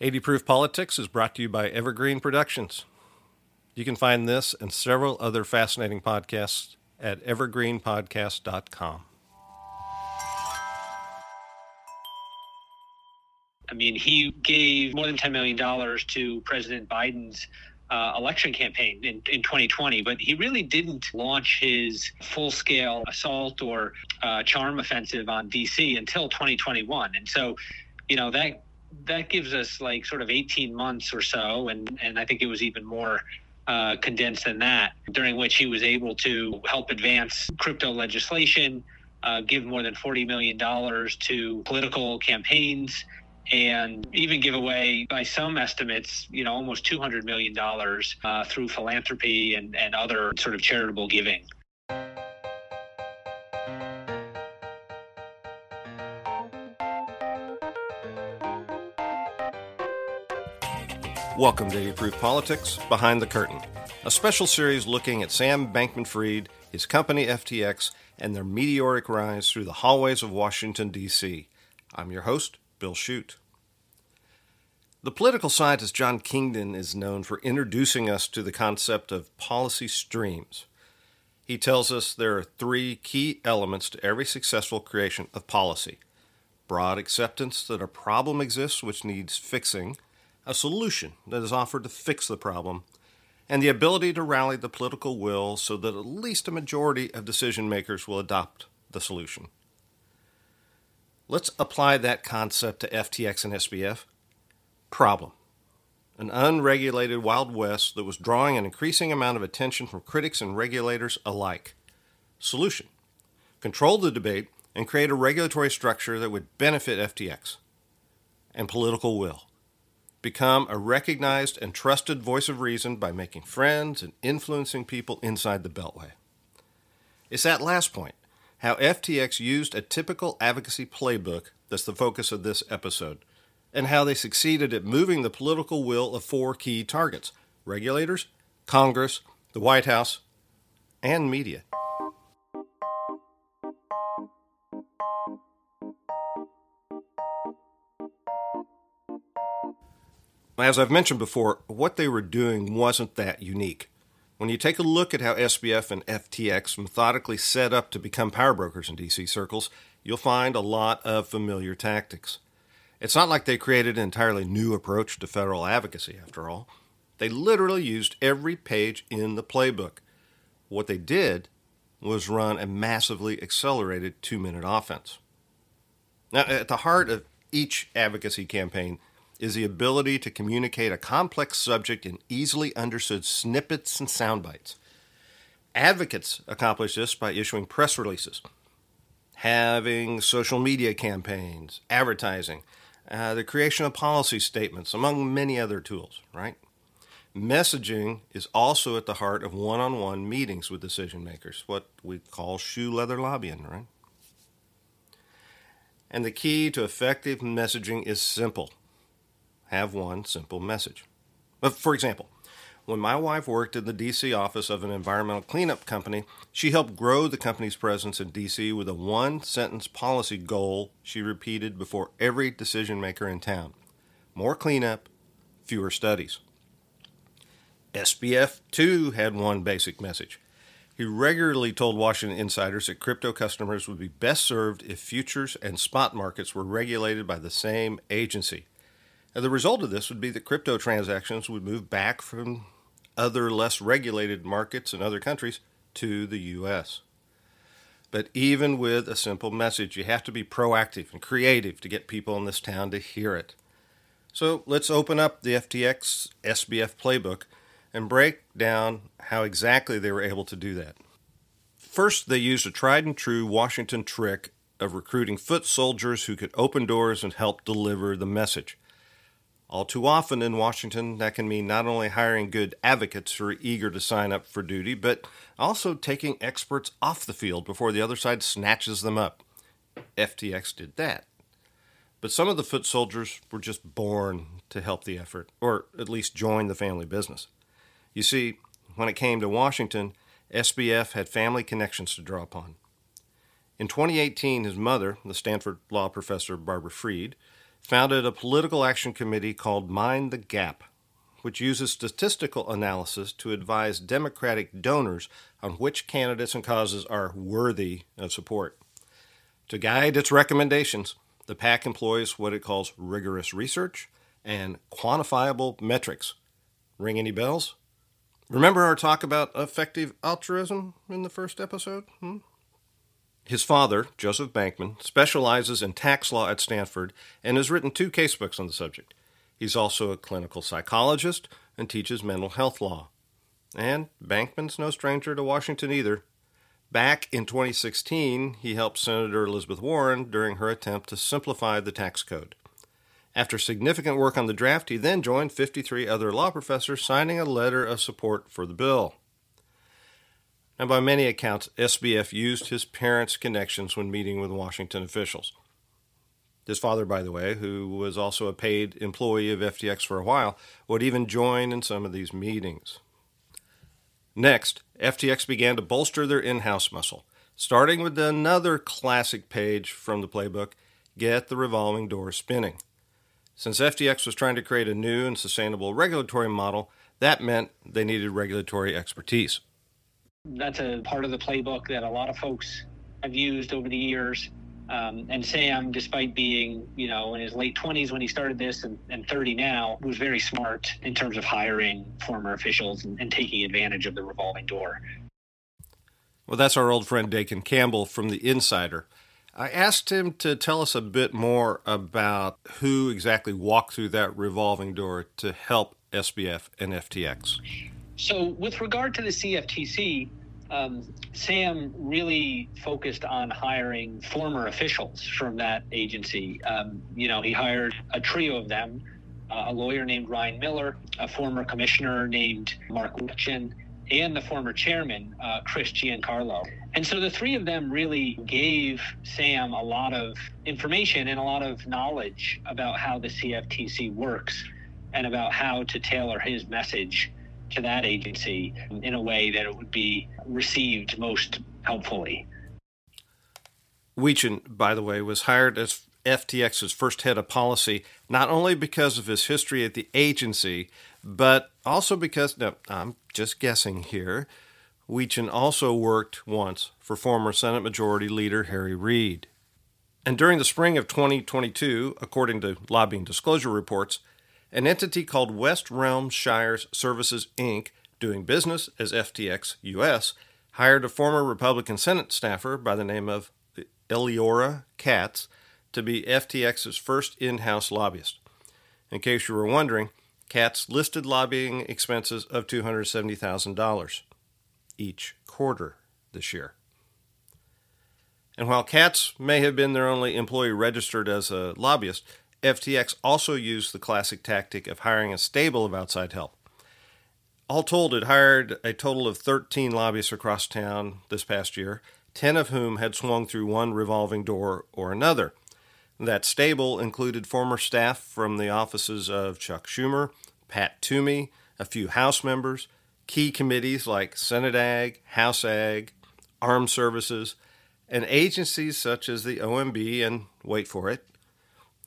80 Proof Politics is brought to you by Evergreen Productions. You can find this and several other fascinating podcasts at evergreenpodcast.com. I mean, he gave more than $10 million to President Biden's uh, election campaign in, in 2020, but he really didn't launch his full scale assault or uh, charm offensive on DC until 2021. And so, you know, that that gives us like sort of 18 months or so. And, and I think it was even more uh, condensed than that, during which he was able to help advance crypto legislation, uh, give more than $40 million to political campaigns and even give away, by some estimates, you know, almost $200 million uh, through philanthropy and, and other sort of charitable giving. Welcome to 80 Proof Politics Behind the Curtain, a special series looking at Sam Bankman Fried, his company FTX, and their meteoric rise through the hallways of Washington, D.C. I'm your host, Bill Shute. The political scientist John Kingdon is known for introducing us to the concept of policy streams. He tells us there are three key elements to every successful creation of policy broad acceptance that a problem exists which needs fixing, a solution that is offered to fix the problem, and the ability to rally the political will so that at least a majority of decision makers will adopt the solution. Let's apply that concept to FTX and SBF Problem an unregulated Wild West that was drawing an increasing amount of attention from critics and regulators alike. Solution control the debate and create a regulatory structure that would benefit FTX. And political will become a recognized and trusted voice of reason by making friends and influencing people inside the Beltway. It's that last point, how FTX used a typical advocacy playbook, that's the focus of this episode and how they succeeded at moving the political will of four key targets regulators, Congress, the White House, and media. As I've mentioned before, what they were doing wasn't that unique. When you take a look at how SBF and FTX methodically set up to become power brokers in DC circles, you'll find a lot of familiar tactics. It's not like they created an entirely new approach to federal advocacy, after all. They literally used every page in the playbook. What they did was run a massively accelerated two minute offense. Now, at the heart of each advocacy campaign is the ability to communicate a complex subject in easily understood snippets and sound bites. Advocates accomplish this by issuing press releases, having social media campaigns, advertising, uh, the creation of policy statements, among many other tools, right? Messaging is also at the heart of one on one meetings with decision makers, what we call shoe leather lobbying, right? And the key to effective messaging is simple have one simple message. For example, when my wife worked in the DC office of an environmental cleanup company, she helped grow the company's presence in DC with a one sentence policy goal she repeated before every decision maker in town more cleanup, fewer studies. SBF, too, had one basic message. He regularly told Washington insiders that crypto customers would be best served if futures and spot markets were regulated by the same agency. And the result of this would be that crypto transactions would move back from other less regulated markets in other countries to the U.S. But even with a simple message, you have to be proactive and creative to get people in this town to hear it. So let's open up the FTX SBF playbook and break down how exactly they were able to do that. First, they used a tried and true Washington trick of recruiting foot soldiers who could open doors and help deliver the message. All too often in Washington, that can mean not only hiring good advocates who are eager to sign up for duty, but also taking experts off the field before the other side snatches them up. FTX did that. But some of the foot soldiers were just born to help the effort, or at least join the family business. You see, when it came to Washington, SBF had family connections to draw upon. In 2018, his mother, the Stanford law professor Barbara Fried, founded a political action committee called Mind the Gap, which uses statistical analysis to advise Democratic donors on which candidates and causes are worthy of support. To guide its recommendations, the PAC employs what it calls rigorous research and quantifiable metrics. Ring any bells? Remember our talk about effective altruism in the first episode? Hmm? His father, Joseph Bankman, specializes in tax law at Stanford and has written two casebooks on the subject. He's also a clinical psychologist and teaches mental health law. And Bankman's no stranger to Washington either. Back in 2016, he helped Senator Elizabeth Warren during her attempt to simplify the tax code. After significant work on the draft, he then joined 53 other law professors signing a letter of support for the bill. And by many accounts, SBF used his parents' connections when meeting with Washington officials. His father, by the way, who was also a paid employee of FTX for a while, would even join in some of these meetings. Next, FTX began to bolster their in house muscle, starting with another classic page from the playbook Get the Revolving Door Spinning. Since FTX was trying to create a new and sustainable regulatory model, that meant they needed regulatory expertise. That's a part of the playbook that a lot of folks have used over the years. Um, and Sam, despite being, you know, in his late 20s when he started this and, and 30 now, was very smart in terms of hiring former officials and, and taking advantage of the revolving door. Well, that's our old friend Dakin Campbell from The Insider. I asked him to tell us a bit more about who exactly walked through that revolving door to help SBF and FTX. So, with regard to the CFTC, um, Sam really focused on hiring former officials from that agency. Um, you know, he hired a trio of them uh, a lawyer named Ryan Miller, a former commissioner named Mark Wetjen, and the former chairman, uh, Chris Giancarlo. And so the three of them really gave Sam a lot of information and a lot of knowledge about how the CFTC works and about how to tailor his message to that agency in a way that it would be received most helpfully. Wetjen, by the way, was hired as FTX's first head of policy, not only because of his history at the agency, but also because, no, I'm just guessing here, Wetjen also worked once for former Senate Majority Leader Harry Reid. And during the spring of 2022, according to lobbying disclosure reports, an entity called West Realm Shires Services Inc., doing business as FTX US, hired a former Republican Senate staffer by the name of Eleora Katz to be FTX's first in house lobbyist. In case you were wondering, Katz listed lobbying expenses of $270,000 each quarter this year. And while Katz may have been their only employee registered as a lobbyist, FTX also used the classic tactic of hiring a stable of outside help. All told, it hired a total of 13 lobbyists across town this past year, 10 of whom had swung through one revolving door or another. That stable included former staff from the offices of Chuck Schumer, Pat Toomey, a few House members, key committees like Senate Ag, House Ag, Armed Services, and agencies such as the OMB and, wait for it,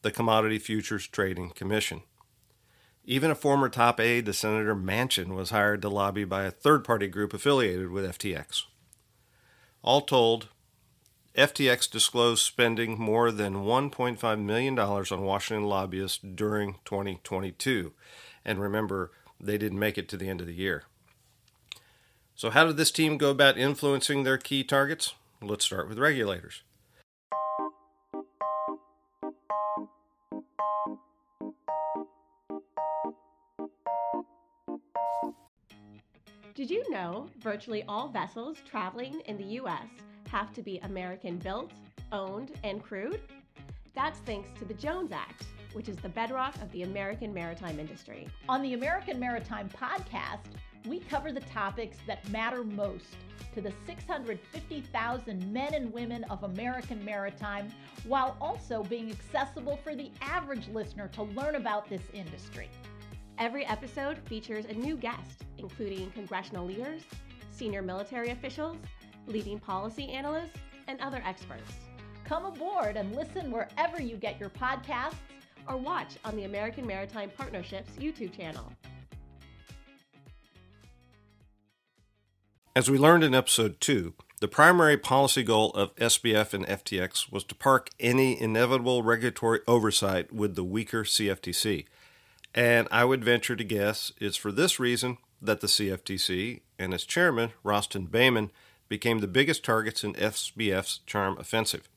the Commodity Futures Trading Commission. Even a former top aide to Senator Manchin was hired to lobby by a third party group affiliated with FTX. All told, FTX disclosed spending more than $1.5 million on Washington lobbyists during 2022. And remember, they didn't make it to the end of the year. So, how did this team go about influencing their key targets? Let's start with regulators. Did you know virtually all vessels traveling in the U.S have to be American built, owned, and crewed? That's thanks to the Jones Act, which is the bedrock of the American maritime industry. On the American Maritime Podcast, we cover the topics that matter most to the 650,000 men and women of American maritime while also being accessible for the average listener to learn about this industry. Every episode features a new guest, including congressional leaders, senior military officials, leading policy analysts, and other experts. Come aboard and listen wherever you get your podcasts or watch on the American Maritime Partnerships YouTube channel. As we learned in episode 2, the primary policy goal of SBF and FTX was to park any inevitable regulatory oversight with the weaker CFTC. And I would venture to guess it's for this reason that the CFTC and its chairman, Rostin Behnam, became the biggest targets in SBF's charm offensive.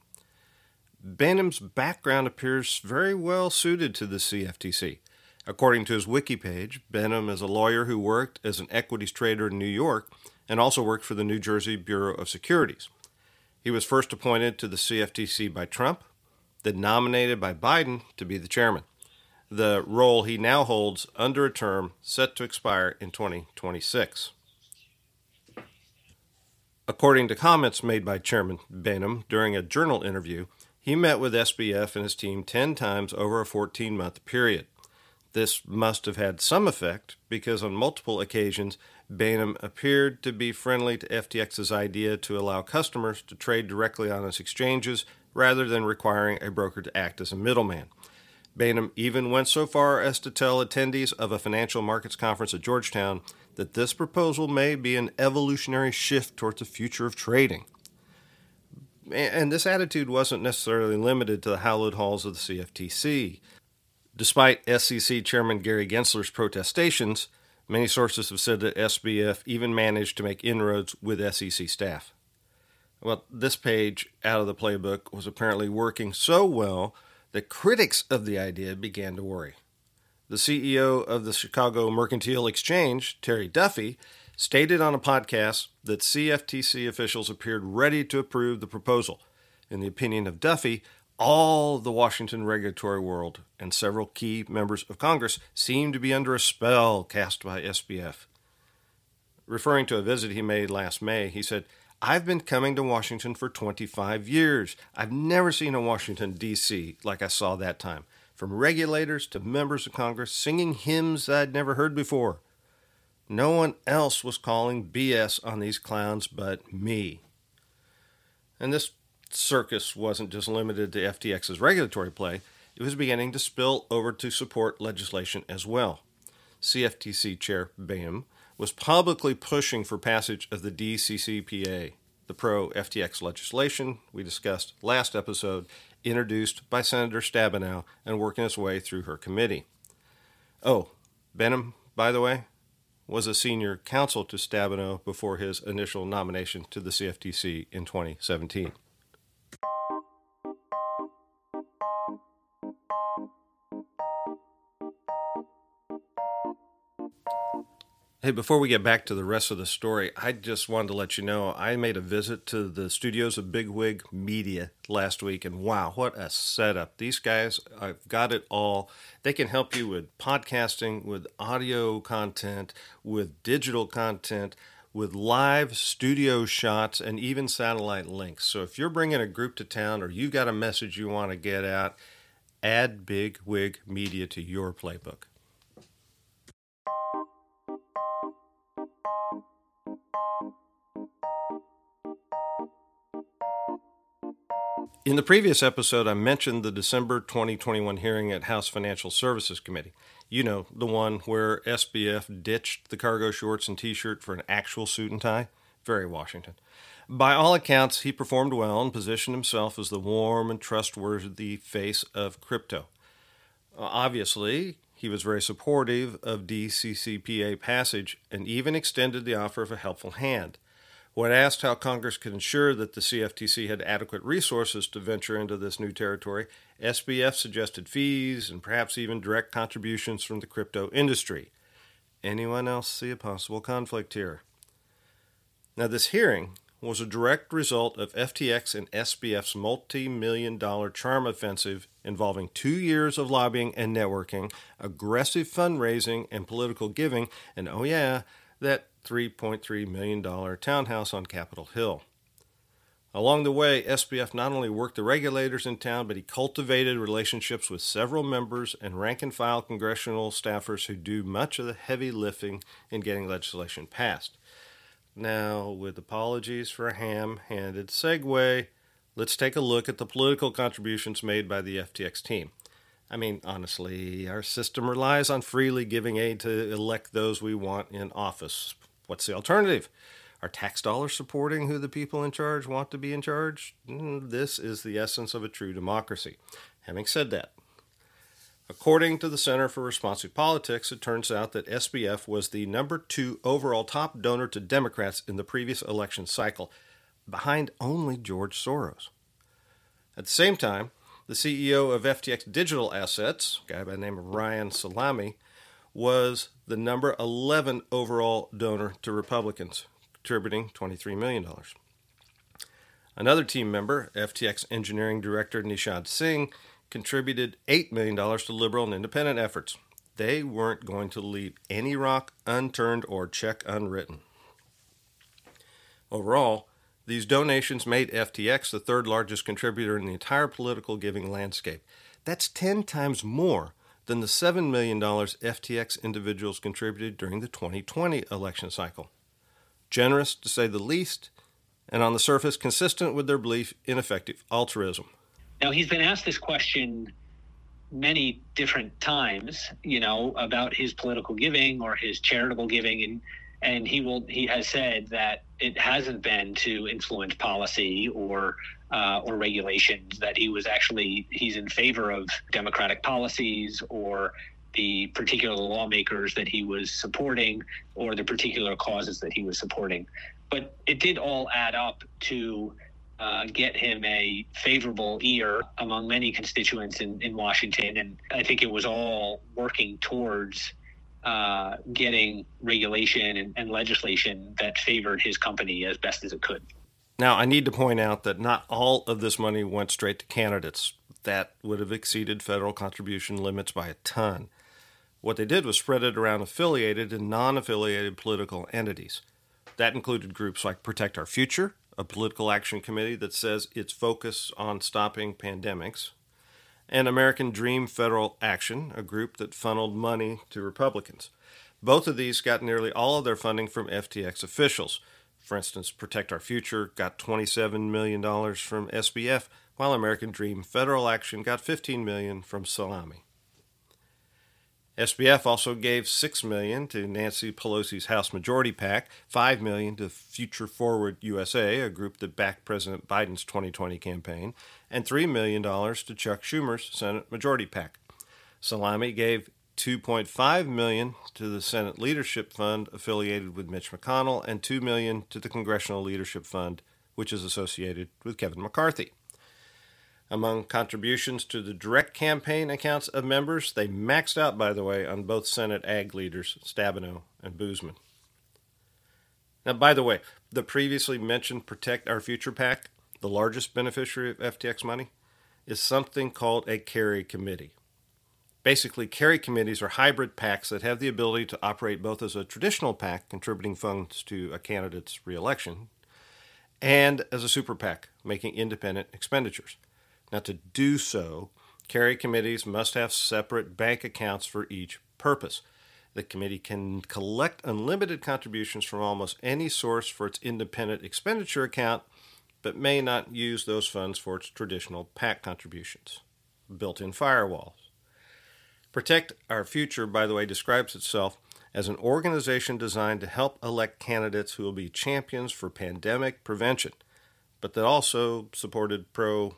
Behnam's background appears very well suited to the CFTC. According to his wiki page, Behnam is a lawyer who worked as an equities trader in New York and also worked for the New Jersey Bureau of Securities. He was first appointed to the CFTC by Trump, then nominated by Biden to be the chairman, the role he now holds under a term set to expire in 2026. According to comments made by Chairman Behnam during a journal interview, he met with SBF and his team 10 times over a 14 month period. This must have had some effect because on multiple occasions Behnam appeared to be friendly to FTX's idea to allow customers to trade directly on its exchanges rather than requiring a broker to act as a middleman. Behnam even went so far as to tell attendees of a financial markets conference at Georgetown that this proposal may be an evolutionary shift towards the future of trading. And this attitude wasn't necessarily limited to the hallowed halls of the CFTC. Despite SEC Chairman Gary Gensler's protestations, Many sources have said that SBF even managed to make inroads with SEC staff. Well, this page out of the playbook was apparently working so well that critics of the idea began to worry. The CEO of the Chicago Mercantile Exchange, Terry Duffy, stated on a podcast that CFTC officials appeared ready to approve the proposal. In the opinion of Duffy, all the Washington regulatory world and several key members of Congress seem to be under a spell cast by SBF. Referring to a visit he made last May, he said, I've been coming to Washington for 25 years. I've never seen a Washington, D.C. like I saw that time, from regulators to members of Congress singing hymns I'd never heard before. No one else was calling BS on these clowns but me. And this circus wasn't just limited to FTX's regulatory play, it was beginning to spill over to support legislation as well. CFTC Chair Behnam was publicly pushing for passage of the DCCPA, the pro FTX legislation we discussed last episode, introduced by Senator Stabenow and working its way through her committee. Oh, Behnam, by the way, was a senior counsel to Stabenow before his initial nomination to the CFTC in 2017. Hey, before we get back to the rest of the story, I just wanted to let you know I made a visit to the studios of Bigwig Media last week, and wow, what a setup! These guys, I've got it all. They can help you with podcasting, with audio content, with digital content, with live studio shots, and even satellite links. So if you're bringing a group to town or you've got a message you want to get out, add Bigwig Media to your playbook. In the previous episode, I mentioned the December 2021 hearing at House Financial Services Committee. You know, the one where SBF ditched the cargo shorts and t shirt for an actual suit and tie. Very Washington. By all accounts, he performed well and positioned himself as the warm and trustworthy face of crypto. Uh, obviously, he was very supportive of DCCPA passage and even extended the offer of a helpful hand. When asked how Congress could ensure that the CFTC had adequate resources to venture into this new territory, SBF suggested fees and perhaps even direct contributions from the crypto industry. Anyone else see a possible conflict here? Now, this hearing was a direct result of FTX and SBF's multi million dollar charm offensive involving two years of lobbying and networking, aggressive fundraising and political giving, and oh, yeah, that $3.3 million townhouse on Capitol Hill. Along the way, SBF not only worked the regulators in town, but he cultivated relationships with several members and rank and file congressional staffers who do much of the heavy lifting in getting legislation passed. Now, with apologies for a ham handed segue, let's take a look at the political contributions made by the FTX team. I mean, honestly, our system relies on freely giving aid to elect those we want in office. What's the alternative? Are tax dollars supporting who the people in charge want to be in charge? Mm, this is the essence of a true democracy. Having said that, according to the Center for Responsive Politics, it turns out that SBF was the number two overall top donor to Democrats in the previous election cycle, behind only George Soros. At the same time, the CEO of FTX Digital Assets, a guy by the name of Ryan Salame, was the number 11 overall donor to Republicans, contributing $23 million. Another team member, FTX Engineering Director Nishad Singh, contributed $8 million to liberal and independent efforts. They weren't going to leave any rock unturned or check unwritten. Overall, these donations made FTX the third largest contributor in the entire political giving landscape. That's 10 times more than the $7 million FTX individuals contributed during the 2020 election cycle. Generous, to say the least, and on the surface consistent with their belief in effective altruism. Now, he's been asked this question many different times, you know, about his political giving or his charitable giving, and and he will he has said that it hasn't been to influence policy or uh, or regulations that he was actually he's in favor of democratic policies or the particular lawmakers that he was supporting or the particular causes that he was supporting but it did all add up to uh, get him a favorable ear among many constituents in, in Washington. And I think it was all working towards uh, getting regulation and, and legislation that favored his company as best as it could. Now, I need to point out that not all of this money went straight to candidates. That would have exceeded federal contribution limits by a ton. What they did was spread it around affiliated and non affiliated political entities. That included groups like Protect Our Future, a political action committee that says its focus on stopping pandemics, and American Dream Federal Action, a group that funneled money to Republicans. Both of these got nearly all of their funding from FTX officials. For instance, Protect Our Future got $27 million from SBF, while American Dream Federal Action got 15 million from Salame. SBF also gave 6 million to Nancy Pelosi's House Majority PAC, 5 million to Future Forward USA, a group that backed President Biden's 2020 campaign, and $3 million to Chuck Schumer's Senate Majority PAC. Salame gave 2.5 million to the Senate Leadership Fund affiliated with Mitch McConnell and 2 million to the Congressional Leadership Fund which is associated with Kevin McCarthy. Among contributions to the direct campaign accounts of members, they maxed out, by the way, on both Senate ag leaders, Stabenow and Boozman. Now, by the way, the previously mentioned Protect Our Future PAC, the largest beneficiary of FTX money, is something called a Carey committee. Basically, Carey committees are hybrid PACs that have the ability to operate both as a traditional PAC, contributing funds to a candidate's reelection, and as a super PAC, making independent expenditures. Now, to do so, Carey committees must have separate bank accounts for each purpose. The committee can collect unlimited contributions from almost any source for its independent expenditure account, but may not use those funds for its traditional PAC contributions. Built in firewalls. Protect Our Future, by the way, describes itself as an organization designed to help elect candidates who will be champions for pandemic prevention, but that also supported pro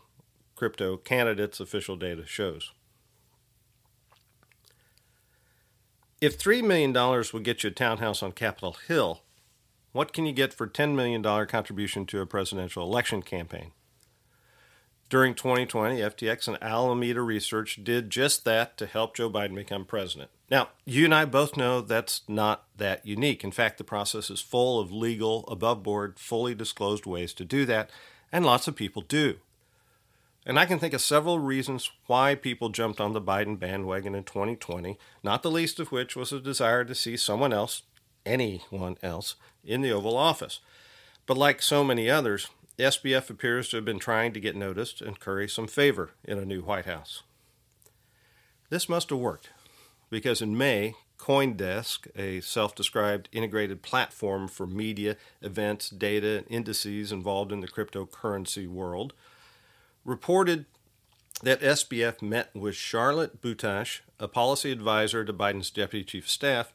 crypto candidates' official data shows. If $3 million would get you a townhouse on Capitol Hill, what can you get for $10 million contribution to a presidential election campaign? During 2020, FTX and Alameda Research did just that to help Joe Biden become president. Now, you and I both know that's not that unique. In fact, the process is full of legal, above board, fully disclosed ways to do that, and lots of people do. And I can think of several reasons why people jumped on the Biden bandwagon in 2020, not the least of which was a desire to see someone else, anyone else, in the Oval Office. But like so many others, SBF appears to have been trying to get noticed and curry some favor in a new White House. This must have worked, because in May, Coindesk, a self described integrated platform for media, events, data, and indices involved in the cryptocurrency world, reported that SBF met with Charlotte Butash, a policy advisor to Biden's deputy chief of staff,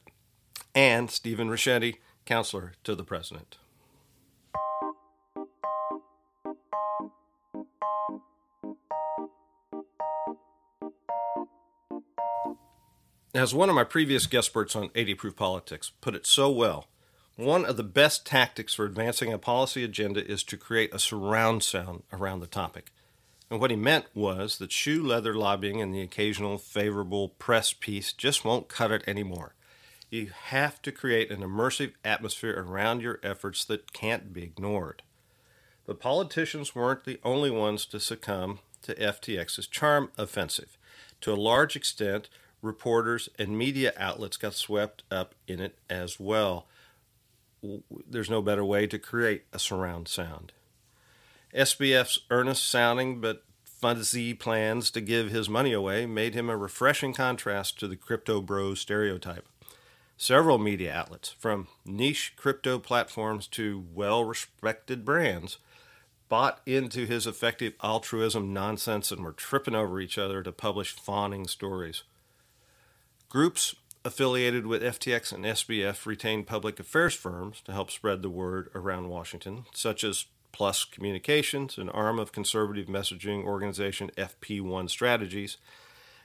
and Stephen Ricchetti, counselor to the president. As one of my previous guest experts on 80 Proof Politics put it so well, one of the best tactics for advancing a policy agenda is to create a surround sound around the topic. And what he meant was that shoe leather lobbying and the occasional favorable press piece just won't cut it anymore. You have to create an immersive atmosphere around your efforts that can't be ignored. But politicians weren't the only ones to succumb to FTX's charm offensive. To a large extent, reporters and media outlets got swept up in it as well. There's no better way to create a surround sound. SBF's earnest sounding but fuzzy plans to give his money away made him a refreshing contrast to the crypto bro stereotype. Several media outlets, from niche crypto platforms to well respected brands, bought into his effective altruism nonsense and were tripping over each other to publish fawning stories. Groups affiliated with FTX and SBF retained public affairs firms to help spread the word around Washington, such as Plus Communications, an arm of conservative messaging organization FP1 Strategies.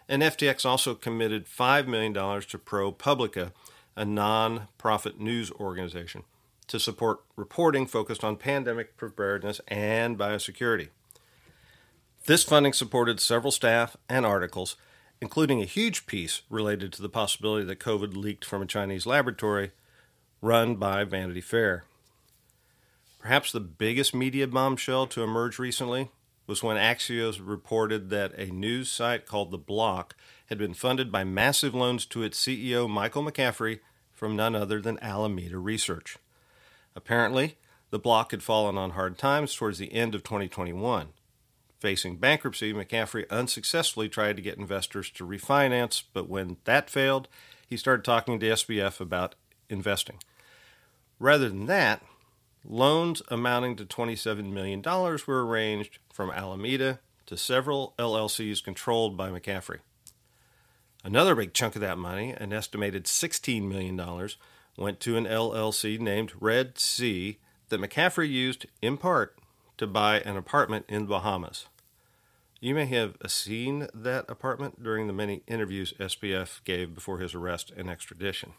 And FTX also committed $5 million to ProPublica, a non profit news organization, to support reporting focused on pandemic preparedness and biosecurity. This funding supported several staff and articles including a huge piece related to the possibility that COVID leaked from a Chinese laboratory run by Vanity Fair. Perhaps the biggest media bombshell to emerge recently was when Axios reported that a news site called The Block had been funded by massive loans to its CEO, Michael McCaffrey, from none other than Alameda Research. Apparently, The Block had fallen on hard times towards the end of 2021. Facing bankruptcy, McCaffrey unsuccessfully tried to get investors to refinance, but when that failed, he started talking to SBF about investing. Rather than that, loans amounting to $27 million were arranged from Alameda to several LLCs controlled by McCaffrey. Another big chunk of that money, an estimated $16 million, went to an LLC named Red Sea that McCaffrey used in part to buy an apartment in the Bahamas. You may have seen that apartment during the many interviews SBF gave before his arrest and extradition.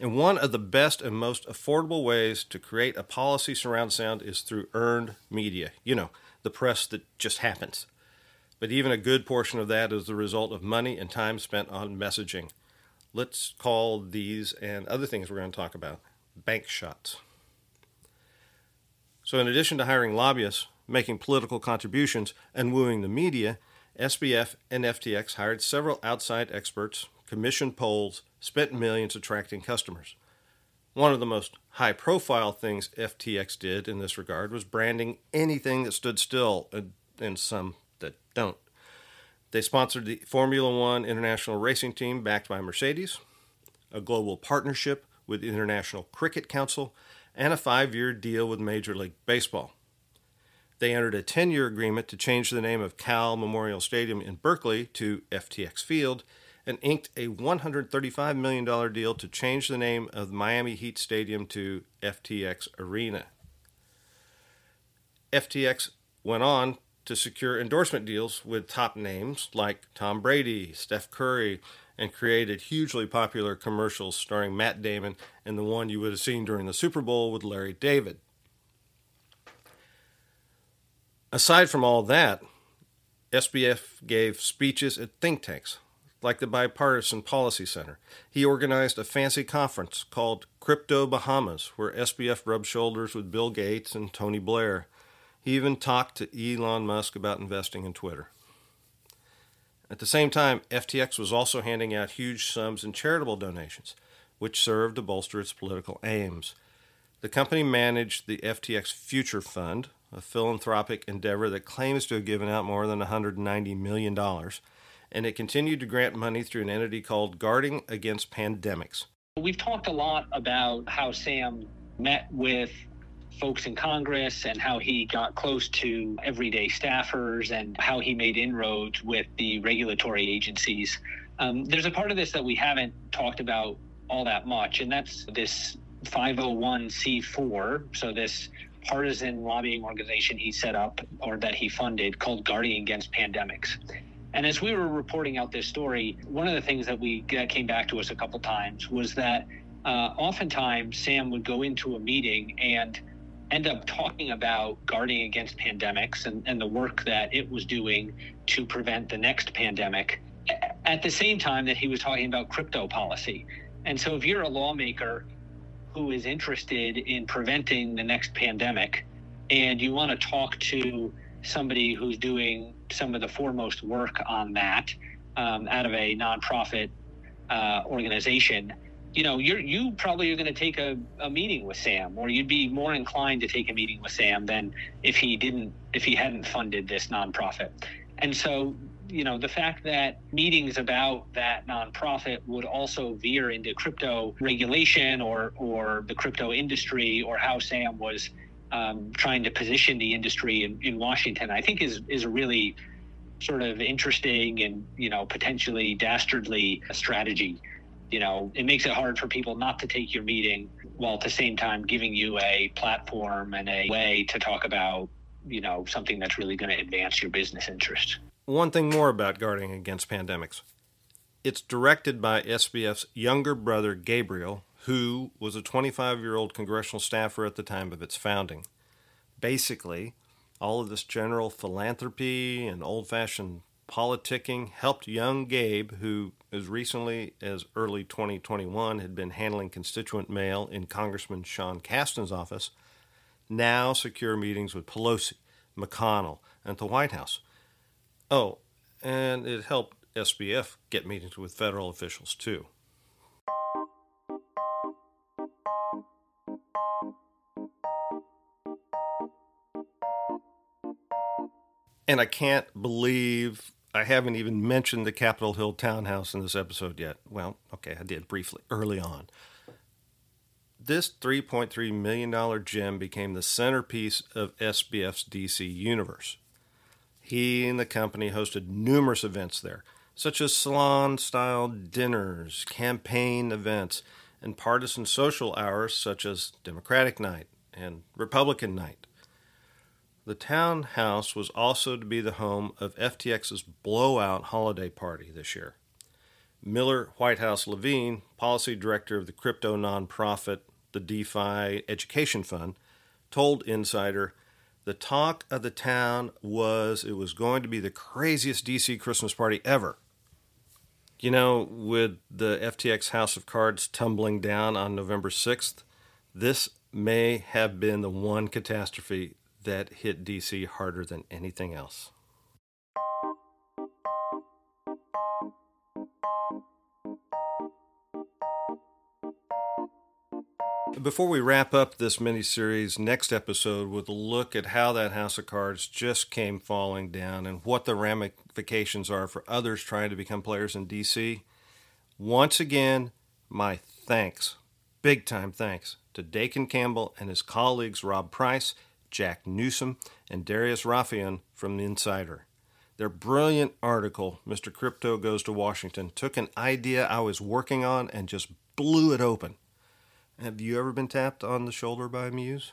And one of the best and most affordable ways to create a policy surround sound is through earned media. You know, the press that just happens. But even a good portion of that is the result of money and time spent on messaging. Let's call these and other things we're going to talk about bank shots. So, in addition to hiring lobbyists, making political contributions, and wooing the media, SBF and FTX hired several outside experts, commissioned polls, spent millions attracting customers. One of the most high profile things FTX did in this regard was branding anything that stood still, and some that don't. They sponsored the Formula One International Racing Team backed by Mercedes, a global partnership with the International Cricket Council, and a five year deal with Major League Baseball. They entered a 10 year agreement to change the name of Cal Memorial Stadium in Berkeley to FTX Field and inked a $135 million deal to change the name of the Miami Heat Stadium to FTX Arena. FTX went on to secure endorsement deals with top names like Tom Brady, Steph Curry, and created hugely popular commercials starring Matt Damon and the one you would have seen during the Super Bowl with Larry David. Aside from all that, SBF gave speeches at think tanks like the Bipartisan Policy Center. He organized a fancy conference called Crypto Bahamas, where SBF rubbed shoulders with Bill Gates and Tony Blair. He even talked to Elon Musk about investing in Twitter. At the same time, FTX was also handing out huge sums in charitable donations, which served to bolster its political aims. The company managed the FTX Future Fund, a philanthropic endeavor that claims to have given out more than $190 million, and it continued to grant money through an entity called Guarding Against Pandemics. We've talked a lot about how Sam met with folks in Congress and how he got close to everyday staffers and how he made inroads with the regulatory agencies. Um, there's a part of this that we haven't talked about all that much, and that's this 501c4. So, this partisan lobbying organization he set up or that he funded called Guarding Against Pandemics. And as we were reporting out this story, one of the things that we that came back to us a couple times was that uh, oftentimes Sam would go into a meeting and end up talking about guarding against pandemics and, and the work that it was doing to prevent the next pandemic at the same time that he was talking about crypto policy. And so if you're a lawmaker who is interested in preventing the next pandemic and you want to talk to somebody who's doing some of the foremost work on that um, out of a nonprofit uh, organization, you know, you're you probably are going to take a, a meeting with Sam, or you'd be more inclined to take a meeting with Sam than if he didn't if he hadn't funded this nonprofit. And so, you know, the fact that meetings about that nonprofit would also veer into crypto regulation or or the crypto industry or how Sam was um, trying to position the industry in, in Washington, I think is is a really sort of interesting and you know potentially dastardly strategy you know, it makes it hard for people not to take your meeting while at the same time giving you a platform and a way to talk about, you know, something that's really going to advance your business interest. One thing more about guarding against pandemics. It's directed by SBF's younger brother, Gabriel, who was a 25 year old congressional staffer at the time of its founding. Basically, all of this general philanthropy and old fashioned politicking helped young Gabe, who as recently as early 2021 had been handling constituent mail in Congressman Sean Casten's office, now secure meetings with Pelosi, McConnell, and the White House. Oh, and it helped SBF get meetings with federal officials too. And I can't believe I haven't even mentioned the Capitol Hill townhouse in this episode yet. Well, okay, I did briefly early on. This $3.3 million gem became the centerpiece of SBF's DC universe. He and the company hosted numerous events there, such as salon style dinners, campaign events, and partisan social hours such as Democratic Night and Republican Night. The townhouse was also to be the home of FTX's blowout holiday party this year. Miller Whitehouse Levine, policy director of the crypto nonprofit, the DeFi Education Fund, told Insider the talk of the town was it was going to be the craziest DC Christmas party ever. You know, with the FTX House of Cards tumbling down on November 6th, this may have been the one catastrophe that hit DC harder than anything else. Before we wrap up this mini series, next episode with a look at how that house of cards just came falling down and what the ramifications are for others trying to become players in DC. Once again, my thanks, big time thanks, to Dakin Campbell and his colleagues Rob Price Jack Newsham, and Darius Rafieyan from The Insider. Their brilliant article, Mr. Crypto Goes to Washington, took an idea I was working on and just blew it open. Have you ever been tapped on the shoulder by a muse?